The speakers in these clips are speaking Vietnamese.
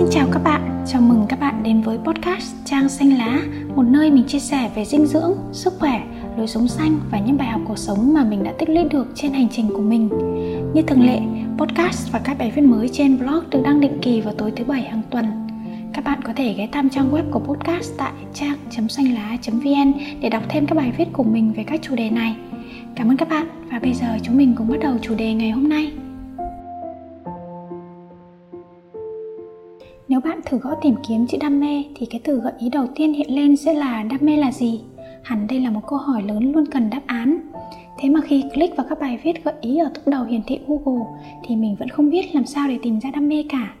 Xin chào các bạn, chào mừng các bạn đến với podcast Trang Xanh Lá Một nơi mình chia sẻ về dinh dưỡng, sức khỏe, lối sống xanh và những bài học cuộc sống mà mình đã tích lũy được trên hành trình của mình Như thường lệ, podcast và các bài viết mới trên blog được đăng định kỳ vào tối thứ bảy hàng tuần các bạn có thể ghé thăm trang web của podcast tại trang.xanhla.vn để đọc thêm các bài viết của mình về các chủ đề này. Cảm ơn các bạn và bây giờ chúng mình cùng bắt đầu chủ đề ngày hôm nay. Nếu bạn thử gõ tìm kiếm chữ đam mê, thì cái từ gợi ý đầu tiên hiện lên sẽ là đam mê là gì? Hẳn đây là một câu hỏi lớn luôn cần đáp án. Thế mà khi click vào các bài viết gợi ý ở top đầu hiển thị Google, thì mình vẫn không biết làm sao để tìm ra đam mê cả.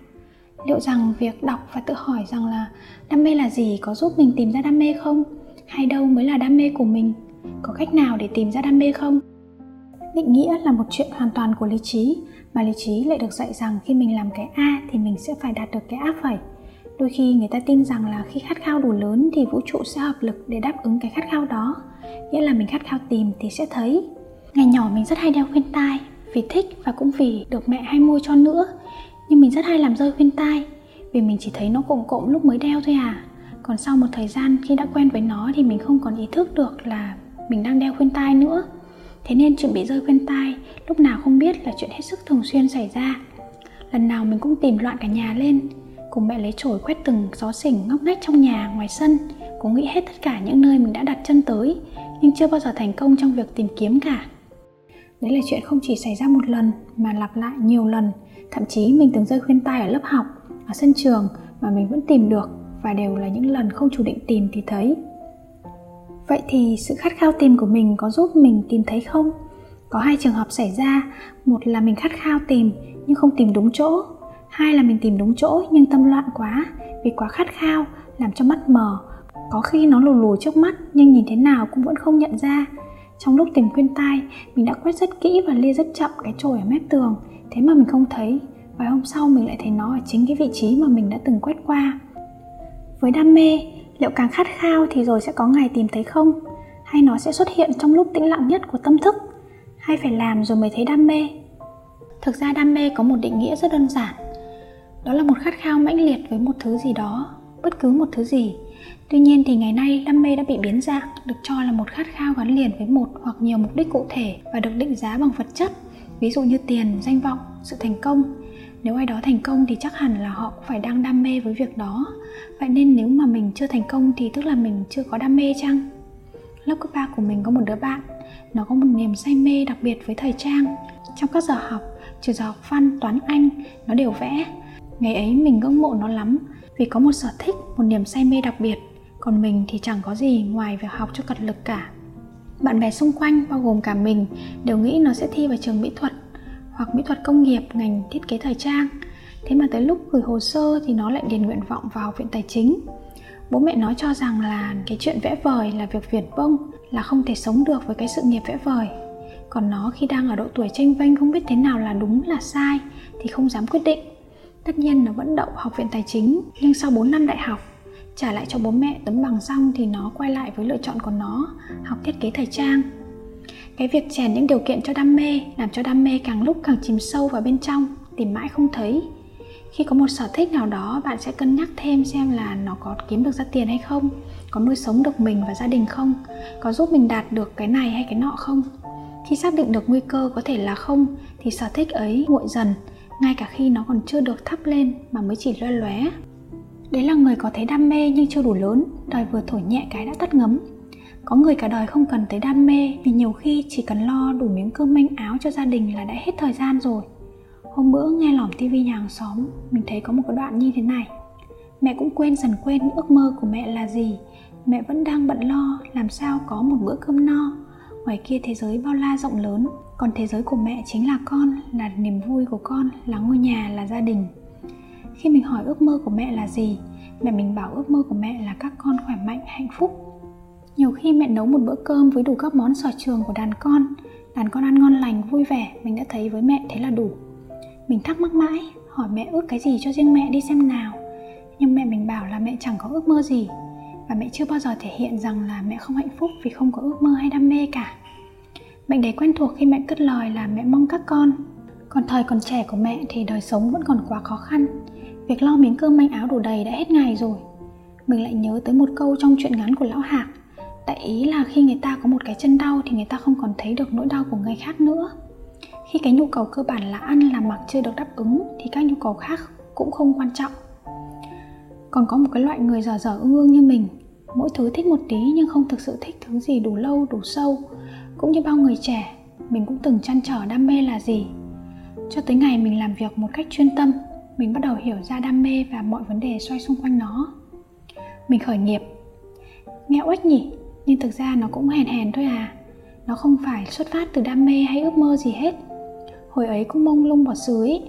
Liệu rằng việc đọc và tự hỏi rằng là đam mê là gì có giúp mình tìm ra đam mê không? Hay đâu mới là đam mê của mình? Có cách nào để tìm ra đam mê không? Định nghĩa là một chuyện hoàn toàn của lý trí, mà lý trí lại được dạy rằng khi mình làm cái A thì mình sẽ phải đạt được cái A phẩy. Đôi khi người ta tin rằng là khi khát khao đủ lớn thì vũ trụ sẽ hợp lực để đáp ứng cái khát khao đó. Nghĩa là mình khát khao tìm thì sẽ thấy. Ngày nhỏ mình rất hay đeo khuyên tai, vì thích và cũng vì được mẹ hay mua cho nữa. Nhưng mình rất hay làm rơi khuyên tai, vì mình chỉ thấy nó cộm cộm lúc mới đeo thôi à. Còn sau một thời gian khi đã quen với nó thì mình không còn ý thức được là mình đang đeo khuyên tai nữa Thế nên chuyện bị rơi khuyên tai lúc nào không biết là chuyện hết sức thường xuyên xảy ra. Lần nào mình cũng tìm loạn cả nhà lên, cùng mẹ lấy chổi quét từng xó xỉnh ngóc ngách trong nhà, ngoài sân, cũng nghĩ hết tất cả những nơi mình đã đặt chân tới, nhưng chưa bao giờ thành công trong việc tìm kiếm cả. Đấy là chuyện không chỉ xảy ra một lần mà lặp lại nhiều lần, thậm chí mình từng rơi khuyên tai ở lớp học, ở sân trường mà mình vẫn tìm được và đều là những lần không chủ định tìm thì thấy vậy thì sự khát khao tìm của mình có giúp mình tìm thấy không? Có hai trường hợp xảy ra. Một là mình khát khao tìm, nhưng không tìm đúng chỗ. Hai là mình tìm đúng chỗ, nhưng tâm loạn quá. Vì quá khát khao làm cho mắt mờ. Có khi nó lù lù trước mắt, nhưng nhìn thế nào cũng vẫn không nhận ra. Trong lúc tìm khuyên tai, mình đã quét rất kỹ và lia rất chậm cái chổi ở mép tường. Thế mà mình không thấy. Và hôm sau mình lại thấy nó ở chính cái vị trí mà mình đã từng quét qua. Với đam mê liệu càng khát khao thì rồi sẽ có ngày tìm thấy không? Hay nó sẽ xuất hiện trong lúc tĩnh lặng nhất của tâm thức? Hay phải làm rồi mới thấy đam mê? Thực ra đam mê có một định nghĩa rất đơn giản. Đó là một khát khao mãnh liệt với một thứ gì đó, bất cứ một thứ gì. Tuy nhiên thì ngày nay đam mê đã bị biến dạng, được cho là một khát khao gắn liền với một hoặc nhiều mục đích cụ thể và được định giá bằng vật chất ví dụ như tiền, danh vọng, sự thành công. Nếu ai đó thành công thì chắc hẳn là họ cũng phải đang đam mê với việc đó. Vậy nên nếu mà mình chưa thành công thì tức là mình chưa có đam mê chăng? Lớp cấp 3 của mình có một đứa bạn. Nó có một niềm say mê đặc biệt với thời trang. Trong các giờ học, trừ giờ học văn, toán anh, nó đều vẽ. Ngày ấy mình ngưỡng mộ nó lắm. Vì có một sở thích, một niềm say mê đặc biệt. Còn mình thì chẳng có gì ngoài việc học cho cật lực cả bạn bè xung quanh, bao gồm cả mình, đều nghĩ nó sẽ thi vào trường mỹ thuật hoặc mỹ thuật công nghiệp, ngành thiết kế thời trang. Thế mà tới lúc gửi hồ sơ thì nó lại điền nguyện vọng vào học viện tài chính. Bố mẹ nó cho rằng là cái chuyện vẽ vời là việc viển vông, là không thể sống được với cái sự nghiệp vẽ vời. Còn nó khi đang ở độ tuổi tranh vênh, không biết thế nào là đúng, là sai, thì không dám quyết định. Tất nhiên nó vẫn đậu học viện tài chính, nhưng sau 4 năm đại học trả lại cho bố mẹ tấm bằng xong thì nó quay lại với lựa chọn của nó, học thiết kế thời trang. Cái việc chèn những điều kiện cho đam mê làm cho đam mê càng lúc càng chìm sâu vào bên trong, tìm mãi không thấy. Khi có một sở thích nào đó, bạn sẽ cân nhắc thêm xem là nó có kiếm được ra tiền hay không, có nuôi sống được mình và gia đình không, có giúp mình đạt được cái này hay cái nọ không. Khi xác định được nguy cơ có thể là không, thì sở thích ấy nguội dần, ngay cả khi nó còn chưa được thắp lên mà mới chỉ loe lóe đấy là người có thấy đam mê nhưng chưa đủ lớn đời vừa thổi nhẹ cái đã tắt ngấm. Có người cả đời không cần tới đam mê vì nhiều khi chỉ cần lo đủ miếng cơm manh áo cho gia đình là đã hết thời gian rồi. Hôm bữa nghe lỏm tivi nhà hàng xóm, mình thấy có một cái đoạn như thế này. Mẹ cũng quên dần quên ước mơ của mẹ là gì. Mẹ vẫn đang bận lo làm sao có một bữa cơm no. Ngoài kia thế giới bao la rộng lớn, còn thế giới của mẹ chính là con, là niềm vui của con, là ngôi nhà, là gia đình khi mình hỏi ước mơ của mẹ là gì mẹ mình bảo ước mơ của mẹ là các con khỏe mạnh hạnh phúc. Nhiều khi mẹ nấu một bữa cơm với đủ các món sở trường của đàn con Đàn con ăn ngon lành, vui vẻ Mình đã thấy với mẹ thế là đủ. Mình thắc mắc mãi Hỏi mẹ ước cái gì cho riêng mẹ đi xem nào. Nhưng mẹ mình bảo là mẹ chẳng có ước mơ gì Và mẹ chưa bao giờ thể hiện rằng là mẹ không hạnh phúc Vì không có ước mơ hay đam mê cả. Bệnh đấy quen thuộc khi mẹ cất lời là mẹ mong các con. Còn thời còn trẻ của mẹ thì đời sống vẫn còn quá khó khăn việc lo miếng cơm manh áo đủ đầy đã hết ngày rồi. Mình lại nhớ tới một câu trong truyện ngắn của lão hạc, tại ý là khi người ta có một cái chân đau thì người ta không còn thấy được nỗi đau của người khác nữa. Khi cái nhu cầu cơ bản là ăn làm mặc chưa được đáp ứng thì các nhu cầu khác cũng không quan trọng. Còn có một cái loại người dở dở ương ương như mình, mỗi thứ thích một tí nhưng không thực sự thích thứ gì đủ lâu, đủ sâu. Cũng như bao người trẻ, mình cũng từng chăn trở đam mê là gì. Cho tới ngày mình làm việc một cách chuyên tâm mình bắt đầu hiểu ra đam mê và mọi vấn đề xoay xung quanh nó. Mình khởi nghiệp. Nghe oách nhỉ, nhưng thực ra nó cũng hèn hèn thôi à. Nó không phải xuất phát từ đam mê hay ước mơ gì hết. Hồi ấy cũng mông lung bỏ xứ ấy.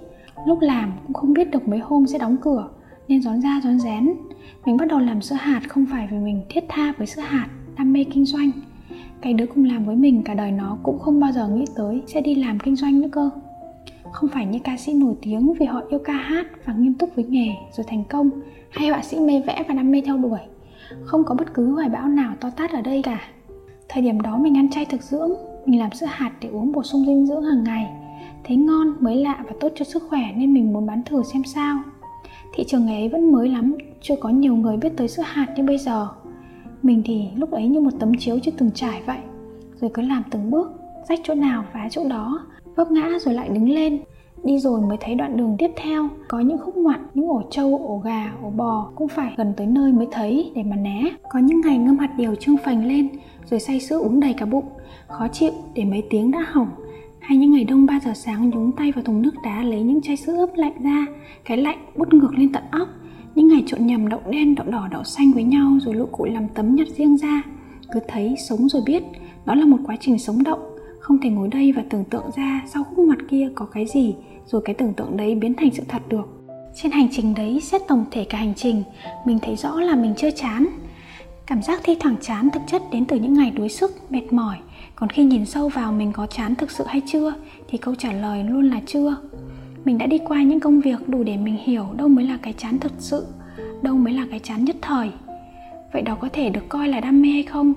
lúc làm cũng không biết được mấy hôm sẽ đóng cửa, nên rón ra rón rén. Mình bắt đầu làm sữa hạt không phải vì mình thiết tha với sữa hạt, đam mê kinh doanh. Cái đứa cùng làm với mình cả đời nó cũng không bao giờ nghĩ tới sẽ đi làm kinh doanh nữa cơ không phải như ca sĩ nổi tiếng vì họ yêu ca hát và nghiêm túc với nghề rồi thành công, hay họa sĩ mê vẽ và đam mê theo đuổi. Không có bất cứ hoài bão nào to tát ở đây cả. Thời điểm đó mình ăn chay thực dưỡng, mình làm sữa hạt để uống bổ sung dinh dưỡng hàng ngày. Thấy ngon, mới lạ và tốt cho sức khỏe nên mình muốn bán thử xem sao. Thị trường ấy vẫn mới lắm, chưa có nhiều người biết tới sữa hạt như bây giờ. Mình thì lúc ấy như một tấm chiếu chưa từng trải vậy, rồi cứ làm từng bước, rách chỗ nào phá chỗ đó vấp ngã rồi lại đứng lên. Đi rồi mới thấy đoạn đường tiếp theo, có những khúc ngoặt, những ổ trâu, ổ gà, ổ bò cũng phải gần tới nơi mới thấy để mà né. Có những ngày ngâm hạt điều trương phành lên, rồi say sữa uống đầy cả bụng. Khó chịu để mấy tiếng đã hỏng. Hay những ngày đông 3 giờ sáng nhúng tay vào thùng nước đá lấy những chai sữa ướp lạnh ra, cái lạnh bút ngược lên tận óc. Những ngày trộn nhầm đậu đen, đậu đỏ, đậu xanh với nhau, rồi lụ cụ làm tấm nhặt riêng ra. Cứ thấy sống rồi biết, đó là một quá trình sống động không thể ngồi đây và tưởng tượng ra sau khúc mặt kia có cái gì, rồi cái tưởng tượng đấy biến thành sự thật được. Trên hành trình đấy xét tổng thể cả hành trình, mình thấy rõ là mình chưa chán. Cảm giác thi thoảng chán thực chất đến từ những ngày đuối sức, mệt mỏi. Còn khi nhìn sâu vào mình có chán thực sự hay chưa, thì câu trả lời luôn là chưa. Mình đã đi qua những công việc đủ để mình hiểu đâu mới là cái chán thực sự, đâu mới là cái chán nhất thời. Vậy đó có thể được coi là đam mê hay không?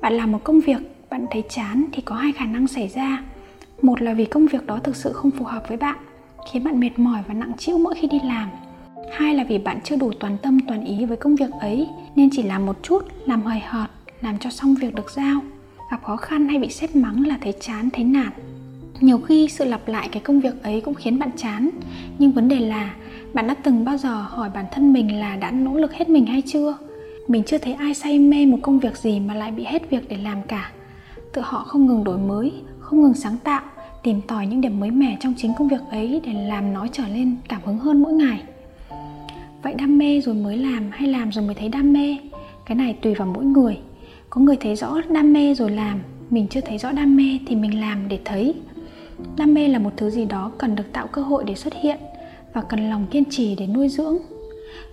Bạn làm một công việc bạn thấy chán thì có hai khả năng xảy ra. Một là vì công việc đó thực sự không phù hợp với bạn, khiến bạn mệt mỏi và nặng chịu mỗi khi đi làm. Hai là vì bạn chưa đủ toàn tâm, toàn ý với công việc ấy, nên chỉ làm một chút, làm hời hợt, làm cho xong việc được giao. Gặp khó khăn hay bị sếp mắng là thấy chán, thấy nản. Nhiều khi sự lặp lại cái công việc ấy cũng khiến bạn chán, nhưng vấn đề là bạn đã từng bao giờ hỏi bản thân mình là đã nỗ lực hết mình hay chưa? Mình chưa thấy ai say mê một công việc gì mà lại bị hết việc để làm cả tự họ không ngừng đổi mới, không ngừng sáng tạo, tìm tòi những điểm mới mẻ trong chính công việc ấy để làm nó trở lên cảm hứng hơn mỗi ngày. Vậy đam mê rồi mới làm hay làm rồi mới thấy đam mê? Cái này tùy vào mỗi người. Có người thấy rõ đam mê rồi làm, mình chưa thấy rõ đam mê thì mình làm để thấy. Đam mê là một thứ gì đó cần được tạo cơ hội để xuất hiện và cần lòng kiên trì để nuôi dưỡng.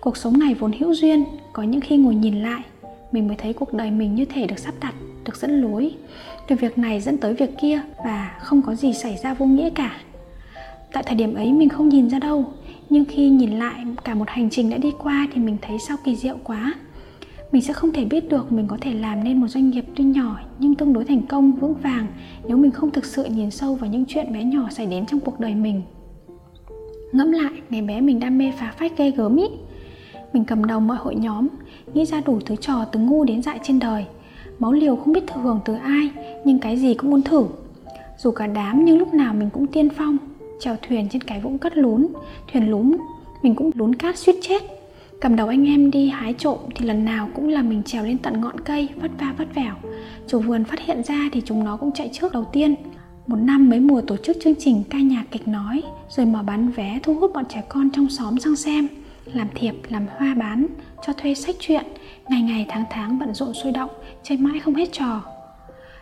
Cuộc sống này vốn hữu duyên, có những khi ngồi nhìn lại, mình mới thấy cuộc đời mình như thể được sắp đặt được dẫn lối, từ việc này dẫn tới việc kia và không có gì xảy ra vô nghĩa cả. Tại thời điểm ấy mình không nhìn ra đâu, nhưng khi nhìn lại cả một hành trình đã đi qua thì mình thấy sao kỳ diệu quá. Mình sẽ không thể biết được mình có thể làm nên một doanh nghiệp tuy nhỏ nhưng tương đối thành công, vững vàng nếu mình không thực sự nhìn sâu vào những chuyện bé nhỏ xảy đến trong cuộc đời mình. Ngẫm lại, ngày bé mình đam mê phá phách ghê gớm ý. Mình cầm đầu mọi hội nhóm, nghĩ ra đủ thứ trò từ ngu đến dại trên đời máu liều không biết thừa hưởng từ ai, nhưng cái gì cũng muốn thử. Dù cả đám nhưng lúc nào mình cũng tiên phong, chèo thuyền trên cái vũng cắt lún. Thuyền lún, mình cũng lún cát suýt chết. Cầm đầu anh em đi hái trộm thì lần nào cũng là mình trèo lên tận ngọn cây, vất va vất vẻo. Chủ vườn phát hiện ra thì chúng nó cũng chạy trước đầu tiên. Một năm mấy mùa tổ chức chương trình ca nhạc kịch nói, rồi mở bán vé thu hút bọn trẻ con trong xóm sang xem, làm thiệp, làm hoa bán cho thuê sách truyện, ngày ngày tháng tháng bận rộn sôi động, chơi mãi không hết trò.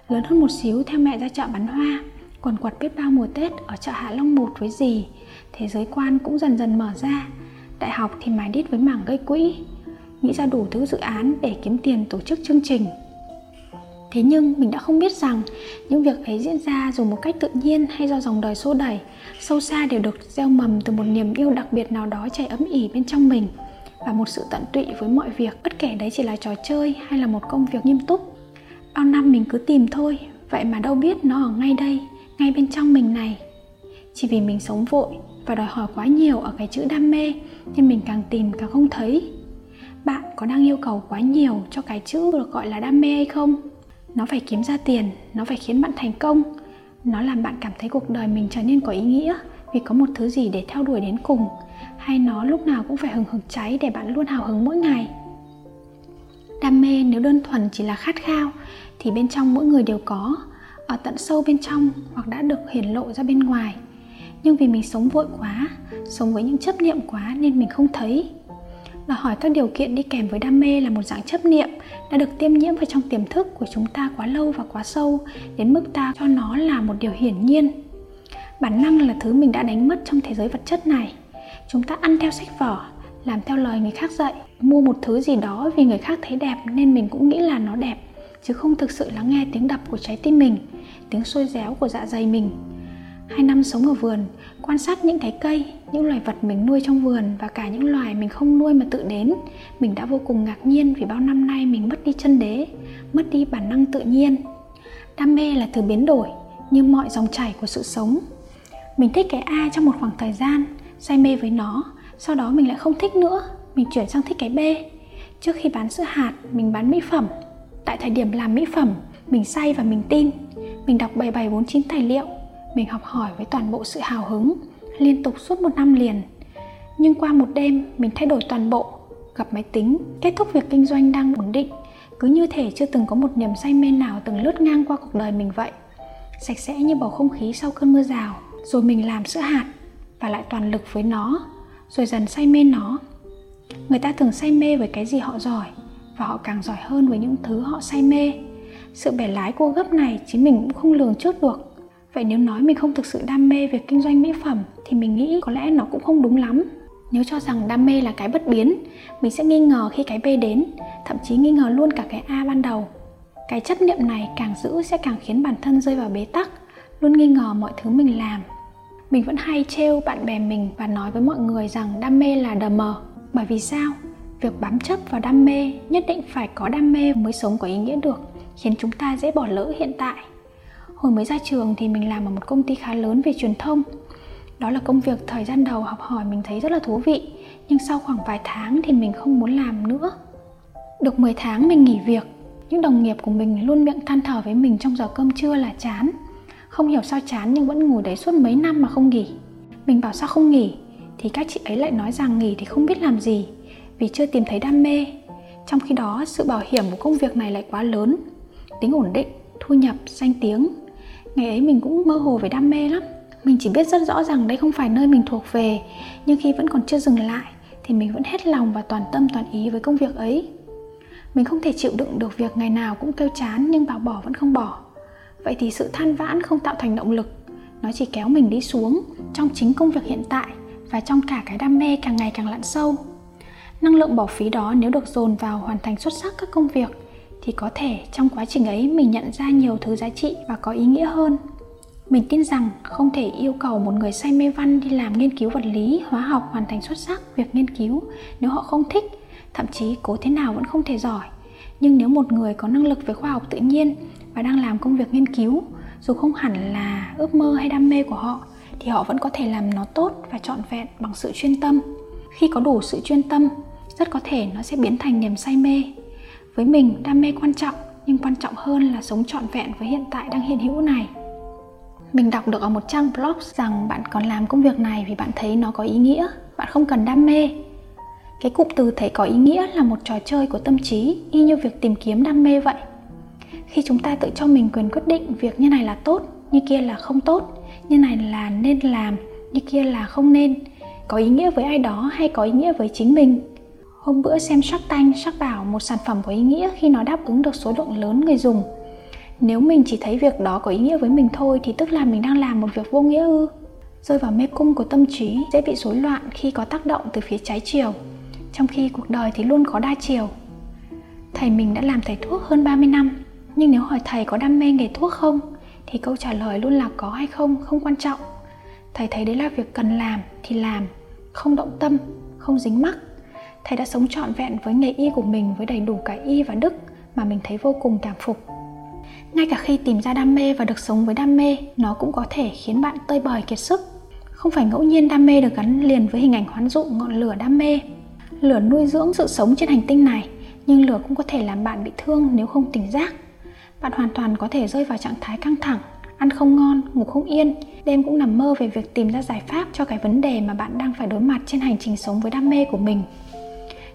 Lớn hơn một xíu theo mẹ ra chợ bán hoa, quần quật biết bao mùa tết ở chợ hạ long một với gì thế giới quan cũng dần dần mở ra, đại học thì mài đít với mảng gây quỹ, nghĩ ra đủ thứ dự án để kiếm tiền tổ chức chương trình. Thế nhưng mình đã không biết rằng, những việc ấy diễn ra dù một cách tự nhiên hay do dòng đời xô đẩy, sâu xa đều được gieo mầm từ một niềm yêu đặc biệt nào đó chảy ấm ỉ bên trong mình và một sự tận tụy với mọi việc, bất kể đấy chỉ là trò chơi hay là một công việc nghiêm túc. Bao năm mình cứ tìm thôi, vậy mà đâu biết nó ở ngay đây, ngay bên trong mình này. Chỉ vì mình sống vội và đòi hỏi quá nhiều ở cái chữ đam mê, nên mình càng tìm càng không thấy. Bạn có đang yêu cầu quá nhiều cho cái chữ được gọi là đam mê hay không? Nó phải kiếm ra tiền, nó phải khiến bạn thành công. Nó làm bạn cảm thấy cuộc đời mình trở nên có ý nghĩa vì có một thứ gì để theo đuổi đến cùng? Hay nó lúc nào cũng phải hừng hực cháy để bạn luôn hào hứng mỗi ngày? Đam mê nếu đơn thuần chỉ là khát khao, thì bên trong mỗi người đều có, ở tận sâu bên trong hoặc đã được hiển lộ ra bên ngoài. Nhưng vì mình sống vội quá, sống với những chấp niệm quá nên mình không thấy. Đòi hỏi các điều kiện đi kèm với đam mê là một dạng chấp niệm đã được tiêm nhiễm vào trong tiềm thức của chúng ta quá lâu và quá sâu, đến mức ta cho nó là một điều hiển nhiên bản năng là thứ mình đã đánh mất trong thế giới vật chất này. Chúng ta ăn theo sách vở, làm theo lời người khác dạy, mua một thứ gì đó vì người khác thấy đẹp nên mình cũng nghĩ là nó đẹp, chứ không thực sự lắng nghe tiếng đập của trái tim mình, tiếng sôi réo của dạ dày mình. Hai năm sống ở vườn, quan sát những cái cây, những loài vật mình nuôi trong vườn và cả những loài mình không nuôi mà tự đến, mình đã vô cùng ngạc nhiên vì bao năm nay mình mất đi chân đế, mất đi bản năng tự nhiên. Đam mê là thứ biến đổi, như mọi dòng chảy của sự sống mình thích cái a trong một khoảng thời gian, say mê với nó, sau đó mình lại không thích nữa, mình chuyển sang thích cái b. Trước khi bán sữa hạt, mình bán mỹ phẩm. Tại thời điểm làm mỹ phẩm, mình say và mình tin. Mình đọc 7749 tài liệu. Mình học hỏi với toàn bộ sự hào hứng, liên tục suốt một năm liền. Nhưng qua một đêm, mình thay đổi toàn bộ. Gặp máy tính, kết thúc việc kinh doanh đang ổn định. Cứ như thể chưa từng có một niềm say mê nào từng lướt ngang qua cuộc đời mình vậy. Sạch sẽ như bầu không khí sau cơn mưa rào rồi mình làm sữa hạt và lại toàn lực với nó, rồi dần say mê nó. Người ta thường say mê với cái gì họ giỏi và họ càng giỏi hơn với những thứ họ say mê. Sự bẻ lái cô gấp này chính mình cũng không lường trước được. Vậy nếu nói mình không thực sự đam mê về kinh doanh mỹ phẩm thì mình nghĩ có lẽ nó cũng không đúng lắm. Nếu cho rằng đam mê là cái bất biến, mình sẽ nghi ngờ khi cái b đến, thậm chí nghi ngờ luôn cả cái a ban đầu. Cái chấp niệm này càng giữ sẽ càng khiến bản thân rơi vào bế tắc, luôn nghi ngờ mọi thứ mình làm mình vẫn hay trêu bạn bè mình và nói với mọi người rằng đam mê là đờ mờ. Bởi vì sao? Việc bám chấp vào đam mê nhất định phải có đam mê mới sống có ý nghĩa được, khiến chúng ta dễ bỏ lỡ hiện tại. Hồi mới ra trường thì mình làm ở một công ty khá lớn về truyền thông. Đó là công việc thời gian đầu học hỏi mình thấy rất là thú vị, nhưng sau khoảng vài tháng thì mình không muốn làm nữa. Được 10 tháng mình nghỉ việc, những đồng nghiệp của mình luôn miệng than thở với mình trong giờ cơm trưa là chán không hiểu sao chán nhưng vẫn ngồi đấy suốt mấy năm mà không nghỉ. Mình bảo sao không nghỉ? Thì các chị ấy lại nói rằng nghỉ thì không biết làm gì, vì chưa tìm thấy đam mê. Trong khi đó, sự bảo hiểm của công việc này lại quá lớn. Tính ổn định, thu nhập, danh tiếng. Ngày ấy mình cũng mơ hồ về đam mê lắm. Mình chỉ biết rất rõ rằng đây không phải nơi mình thuộc về, nhưng khi vẫn còn chưa dừng lại, thì mình vẫn hết lòng và toàn tâm toàn ý với công việc ấy. Mình không thể chịu đựng được việc ngày nào cũng kêu chán nhưng bảo bỏ vẫn không bỏ vậy thì sự than vãn không tạo thành động lực. Nó chỉ kéo mình đi xuống trong chính công việc hiện tại và trong cả cái đam mê càng ngày càng lặn sâu. Năng lượng bỏ phí đó nếu được dồn vào hoàn thành xuất sắc các công việc thì có thể trong quá trình ấy mình nhận ra nhiều thứ giá trị và có ý nghĩa hơn. Mình tin rằng không thể yêu cầu một người say mê văn đi làm nghiên cứu vật lý, hóa học, hoàn thành xuất sắc việc nghiên cứu nếu họ không thích, thậm chí cố thế nào vẫn không thể giỏi. Nhưng nếu một người có năng lực về khoa học tự nhiên và đang làm công việc nghiên cứu. Dù không hẳn là ước mơ hay đam mê của họ, thì họ vẫn có thể làm nó tốt và trọn vẹn bằng sự chuyên tâm. Khi có đủ sự chuyên tâm, rất có thể nó sẽ biến thành niềm say mê. Với mình, đam mê quan trọng, nhưng quan trọng hơn là sống trọn vẹn với hiện tại đang hiện hữu này. Mình đọc được ở một trang blog rằng bạn còn làm công việc này vì bạn thấy nó có ý nghĩa, bạn không cần đam mê. Cái cụm từ thấy có ý nghĩa là một trò chơi của tâm trí, y như việc tìm kiếm đam mê vậy khi chúng ta tự cho mình quyền quyết định việc như này là tốt, như kia là không tốt, như này là nên làm, như kia là không nên, có ý nghĩa với ai đó hay có ý nghĩa với chính mình? Hôm bữa xem Shark Tank, Shark bảo một sản phẩm có ý nghĩa khi nó đáp ứng được số lượng lớn người dùng. Nếu mình chỉ thấy việc đó có ý nghĩa với mình thôi thì tức là mình đang làm một việc vô nghĩa ư? Rơi vào mê cung của tâm trí dễ bị rối loạn khi có tác động từ phía trái chiều, trong khi cuộc đời thì luôn có đa chiều. Thầy mình đã làm thầy thuốc hơn 30 năm nhưng nếu hỏi thầy có đam mê nghề thuốc không, thì câu trả lời luôn là có hay không không quan trọng. Thầy thấy đấy là việc cần làm thì làm, không động tâm, không dính mắc. Thầy đã sống trọn vẹn với nghề y của mình với đầy đủ cả y và đức mà mình thấy vô cùng cảm phục. Ngay cả khi tìm ra đam mê và được sống với đam mê, nó cũng có thể khiến bạn tơi bời kiệt sức. Không phải ngẫu nhiên đam mê được gắn liền với hình ảnh hoán dụ ngọn lửa đam mê. Lửa nuôi dưỡng sự sống trên hành tinh này, nhưng lửa cũng có thể làm bạn bị thương nếu không tỉnh giác bạn hoàn toàn có thể rơi vào trạng thái căng thẳng ăn không ngon ngủ không yên đêm cũng nằm mơ về việc tìm ra giải pháp cho cái vấn đề mà bạn đang phải đối mặt trên hành trình sống với đam mê của mình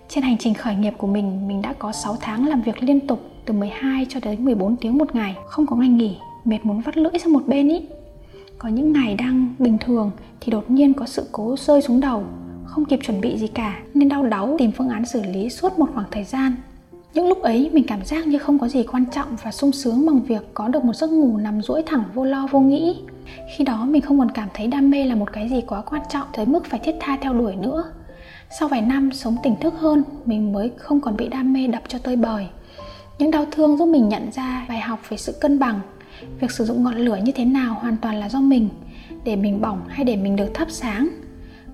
trên hành trình khởi nghiệp của mình, mình đã có 6 tháng làm việc liên tục từ 12 cho đến 14 tiếng một ngày, không có ngày nghỉ, mệt muốn vắt lưỡi sang một bên ý. Có những ngày đang bình thường thì đột nhiên có sự cố rơi xuống đầu, không kịp chuẩn bị gì cả nên đau đáu tìm phương án xử lý suốt một khoảng thời gian. Những lúc ấy, mình cảm giác như không có gì quan trọng và sung sướng bằng việc có được một giấc ngủ nằm duỗi thẳng vô lo vô nghĩ. Khi đó, mình không còn cảm thấy đam mê là một cái gì quá quan trọng tới mức phải thiết tha theo đuổi nữa. Sau vài năm sống tỉnh thức hơn, mình mới không còn bị đam mê đập cho tơi bời. Những đau thương giúp mình nhận ra bài học về sự cân bằng. Việc sử dụng ngọn lửa như thế nào hoàn toàn là do mình, để mình bỏng hay để mình được thắp sáng.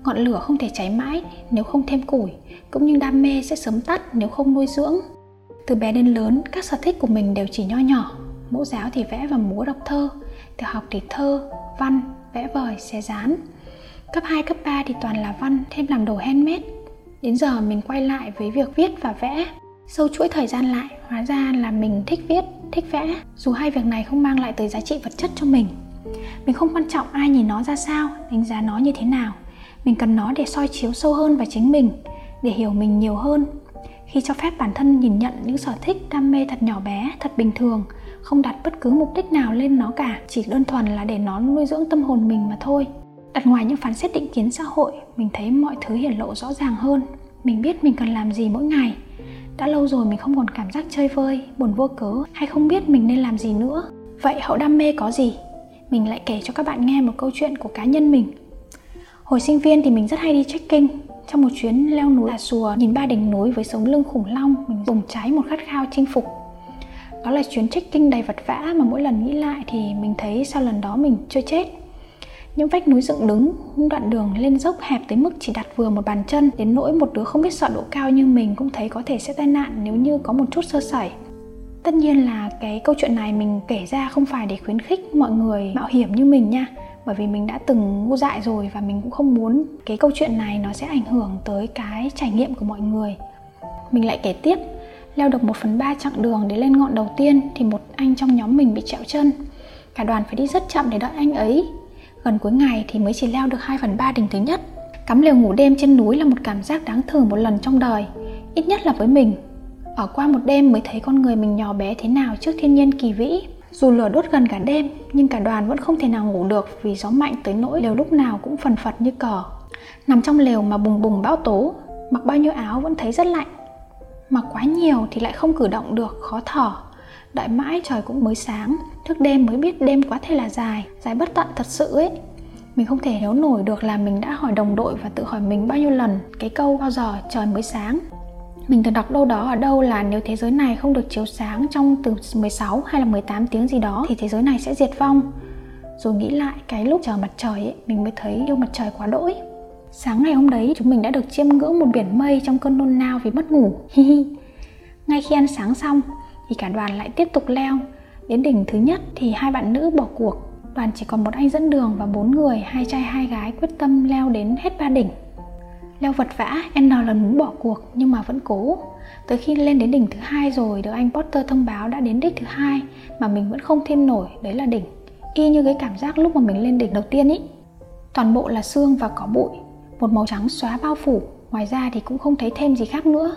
Ngọn lửa không thể cháy mãi nếu không thêm củi, cũng như đam mê sẽ sớm tắt nếu không nuôi dưỡng từ bé đến lớn các sở thích của mình đều chỉ nho nhỏ mẫu giáo thì vẽ và múa đọc thơ tiểu học thì thơ văn vẽ vời xé dán Cấp 2, cấp 3 thì toàn là văn, thêm làm đồ handmade. Đến giờ mình quay lại với việc viết và vẽ. Sâu chuỗi thời gian lại, hóa ra là mình thích viết, thích vẽ. Dù hai việc này không mang lại tới giá trị vật chất cho mình. Mình không quan trọng ai nhìn nó ra sao, đánh giá nó như thế nào. Mình cần nó để soi chiếu sâu hơn vào chính mình, để hiểu mình nhiều hơn. Khi cho phép bản thân nhìn nhận những sở thích, đam mê thật nhỏ bé, thật bình thường, không đặt bất cứ mục đích nào lên nó cả, chỉ đơn thuần là để nó nuôi dưỡng tâm hồn mình mà thôi. Đặt ngoài những phán xét định kiến xã hội mình thấy mọi thứ hiển lộ rõ ràng hơn. Mình biết mình cần làm gì mỗi ngày. Đã lâu rồi mình không còn cảm giác chơi vơi buồn vô cớ hay không biết mình nên làm gì nữa. Vậy hậu đam mê có gì? Mình lại kể cho các bạn nghe một câu chuyện của cá nhân mình. Hồi sinh viên thì mình rất hay đi trekking trong một chuyến leo núi Tà Sùa nhìn ba đỉnh núi với sống lưng khủng long mình bùng cháy một khát khao chinh phục. Đó là chuyến trekking đầy vật vã mà mỗi lần nghĩ lại thì mình thấy sau lần đó mình chưa chết. Những vách núi dựng đứng, những đoạn đường lên dốc hẹp tới mức chỉ đặt vừa một bàn chân đến nỗi một đứa không biết sợ độ cao như mình cũng thấy có thể sẽ tai nạn nếu như có một chút sơ sẩy. Tất nhiên là cái câu chuyện này mình kể ra không phải để khuyến khích mọi người mạo hiểm như mình nha bởi vì mình đã từng ngu dại rồi và mình cũng không muốn cái câu chuyện này nó sẽ ảnh hưởng tới cái trải nghiệm của mọi người mình lại kể tiếp leo được một phần ba chặng đường để lên ngọn đầu tiên thì một anh trong nhóm mình bị trẹo chân cả đoàn phải đi rất chậm để đợi anh ấy Gần cuối ngày thì mới chỉ leo được 2 phần 3 đỉnh thứ nhất. Cắm lều ngủ đêm trên núi là một cảm giác đáng thử một lần trong đời, ít nhất là với mình. Ở qua một đêm mới thấy con người mình nhỏ bé thế nào trước thiên nhiên kỳ vĩ. Dù lửa đốt gần cả đêm, nhưng cả đoàn vẫn không thể nào ngủ được vì gió mạnh tới nỗi lều lúc nào cũng phần phật như cờ. Nằm trong lều mà bùng bùng bão tố, mặc bao nhiêu áo vẫn thấy rất lạnh. Mặc quá nhiều thì lại không cử động được, khó thở. Đợi mãi trời cũng mới sáng, thức đêm mới biết đêm quá thể là dài dài bất tận thật sự ấy mình không thể hiểu nổi được là mình đã hỏi đồng đội và tự hỏi mình bao nhiêu lần cái câu bao giờ trời mới sáng mình từng đọc đâu đó ở đâu là nếu thế giới này không được chiếu sáng trong từ 16 hay là 18 tiếng gì đó thì thế giới này sẽ diệt vong. Rồi nghĩ lại cái lúc chờ mặt trời ấy, mình mới thấy yêu mặt trời quá đỗi. Sáng ngày hôm đấy chúng mình đã được chiêm ngưỡng một biển mây trong cơn nôn nao vì mất ngủ. Ngay khi ăn sáng xong thì cả đoàn lại tiếp tục leo. Đến đỉnh thứ nhất thì hai bạn nữ bỏ cuộc. Đoàn chỉ còn một anh dẫn đường và bốn người, hai trai hai gái quyết tâm leo đến hết ba đỉnh. Leo vật vã, N lần muốn bỏ cuộc nhưng mà vẫn cố. Tới khi lên đến đỉnh thứ hai rồi, được anh Potter thông báo đã đến đích thứ hai mà mình vẫn không thêm nổi, đấy là đỉnh. Y như cái cảm giác lúc mà mình lên đỉnh đầu tiên ý. Toàn bộ là xương và cỏ bụi, một màu trắng xóa bao phủ, ngoài ra thì cũng không thấy thêm gì khác nữa.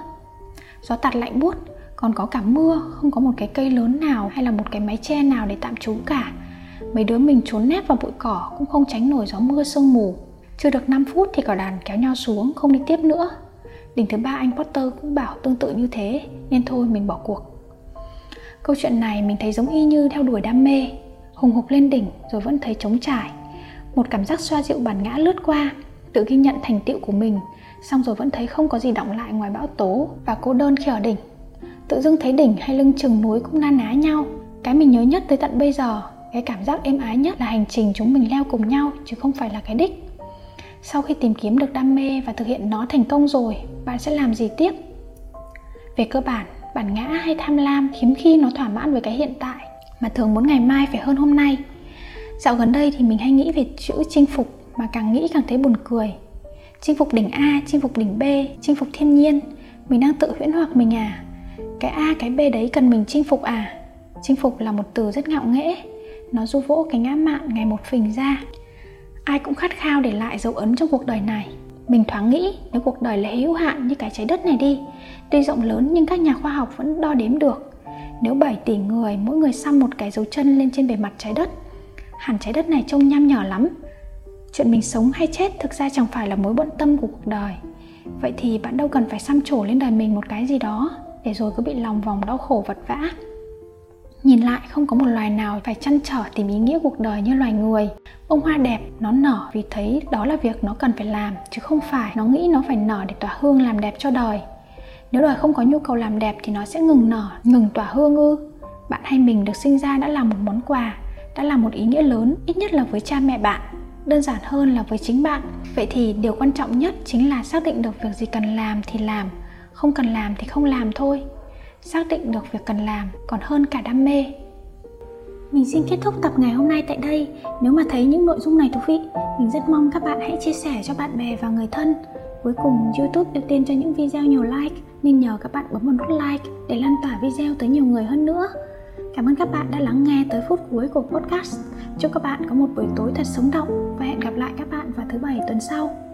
Gió tạt lạnh buốt, còn có cả mưa không có một cái cây lớn nào hay là một cái mái che nào để tạm trú cả mấy đứa mình trốn nép vào bụi cỏ cũng không tránh nổi gió mưa sương mù chưa được 5 phút thì cả đàn kéo nhau xuống, không đi tiếp nữa. Đỉnh thứ ba anh Potter cũng bảo tương tự như thế, nên thôi mình bỏ cuộc. Câu chuyện này mình thấy giống y như theo đuổi đam mê. Hùng hục lên đỉnh rồi vẫn thấy trống trải. Một cảm giác xoa dịu bản ngã lướt qua, tự ghi nhận thành tựu của mình, xong rồi vẫn thấy không có gì động lại ngoài bão tố và cô đơn khi ở đỉnh. Tự dưng thấy đỉnh hay lưng chừng núi cũng na ná nhau. Cái mình nhớ nhất tới tận bây giờ, cái cảm giác êm ái nhất là hành trình chúng mình leo cùng nhau chứ không phải là cái đích sau khi tìm kiếm được đam mê và thực hiện nó thành công rồi, bạn sẽ làm gì tiếp? Về cơ bản bản ngã hay tham lam hiếm khi nó thỏa mãn với cái hiện tại, mà thường muốn ngày mai phải hơn hôm nay. Dạo gần đây thì mình hay nghĩ về chữ chinh phục, mà càng nghĩ càng thấy buồn cười. Chinh phục đỉnh a, chinh phục đỉnh b, chinh phục thiên nhiên, mình đang tự huyễn hoặc mình à? Cái a, cái b đấy cần mình chinh phục à? Chinh phục là một từ rất ngạo nghễ, nó du vỗ cái ngã mạn ngày một phình ra ai cũng khát khao để lại dấu ấn trong cuộc đời này. Mình thoáng nghĩ, nếu cuộc đời là hữu hạn như cái trái đất này đi, tuy rộng lớn nhưng các nhà khoa học vẫn đo đếm được. Nếu 7 tỷ người, mỗi người xăm một cái dấu chân lên trên bề mặt trái đất, hẳn trái đất này trông nham nhỏ lắm. Chuyện mình sống hay chết thực ra chẳng phải là mối bận tâm của cuộc đời. Vậy thì bạn đâu cần phải xăm trổ lên đời mình một cái gì đó để rồi cứ bị lòng vòng đau khổ vật vã nhìn lại, không có một loài nào phải chăn trở tìm ý nghĩa cuộc đời như loài người. Bông hoa đẹp, nó nở vì thấy đó là việc nó cần phải làm, chứ không phải nó nghĩ nó phải nở để tỏa hương làm đẹp cho đời. Nếu đời không có nhu cầu làm đẹp thì nó sẽ ngừng nở, ngừng tỏa hương ư? Bạn hay mình được sinh ra đã là một món quà, đã là một ý nghĩa lớn, ít nhất là với cha mẹ bạn, đơn giản hơn là với chính bạn. Vậy thì điều quan trọng nhất chính là xác định được việc gì cần làm thì làm, không cần làm thì không làm thôi xác định được việc cần làm, còn hơn cả đam mê. Mình xin kết thúc tập ngày hôm nay tại đây. Nếu mà thấy những nội dung này thú vị, mình rất mong các bạn hãy chia sẻ cho bạn bè và người thân. Cuối cùng, youtube ưu tiên cho những video nhiều like, nên nhờ các bạn bấm vào nút like để lan tỏa video tới nhiều người hơn nữa. Cảm ơn các bạn đã lắng nghe tới phút cuối của podcast. Chúc các bạn có một buổi tối thật sống động và hẹn gặp lại các bạn vào thứ bảy tuần sau.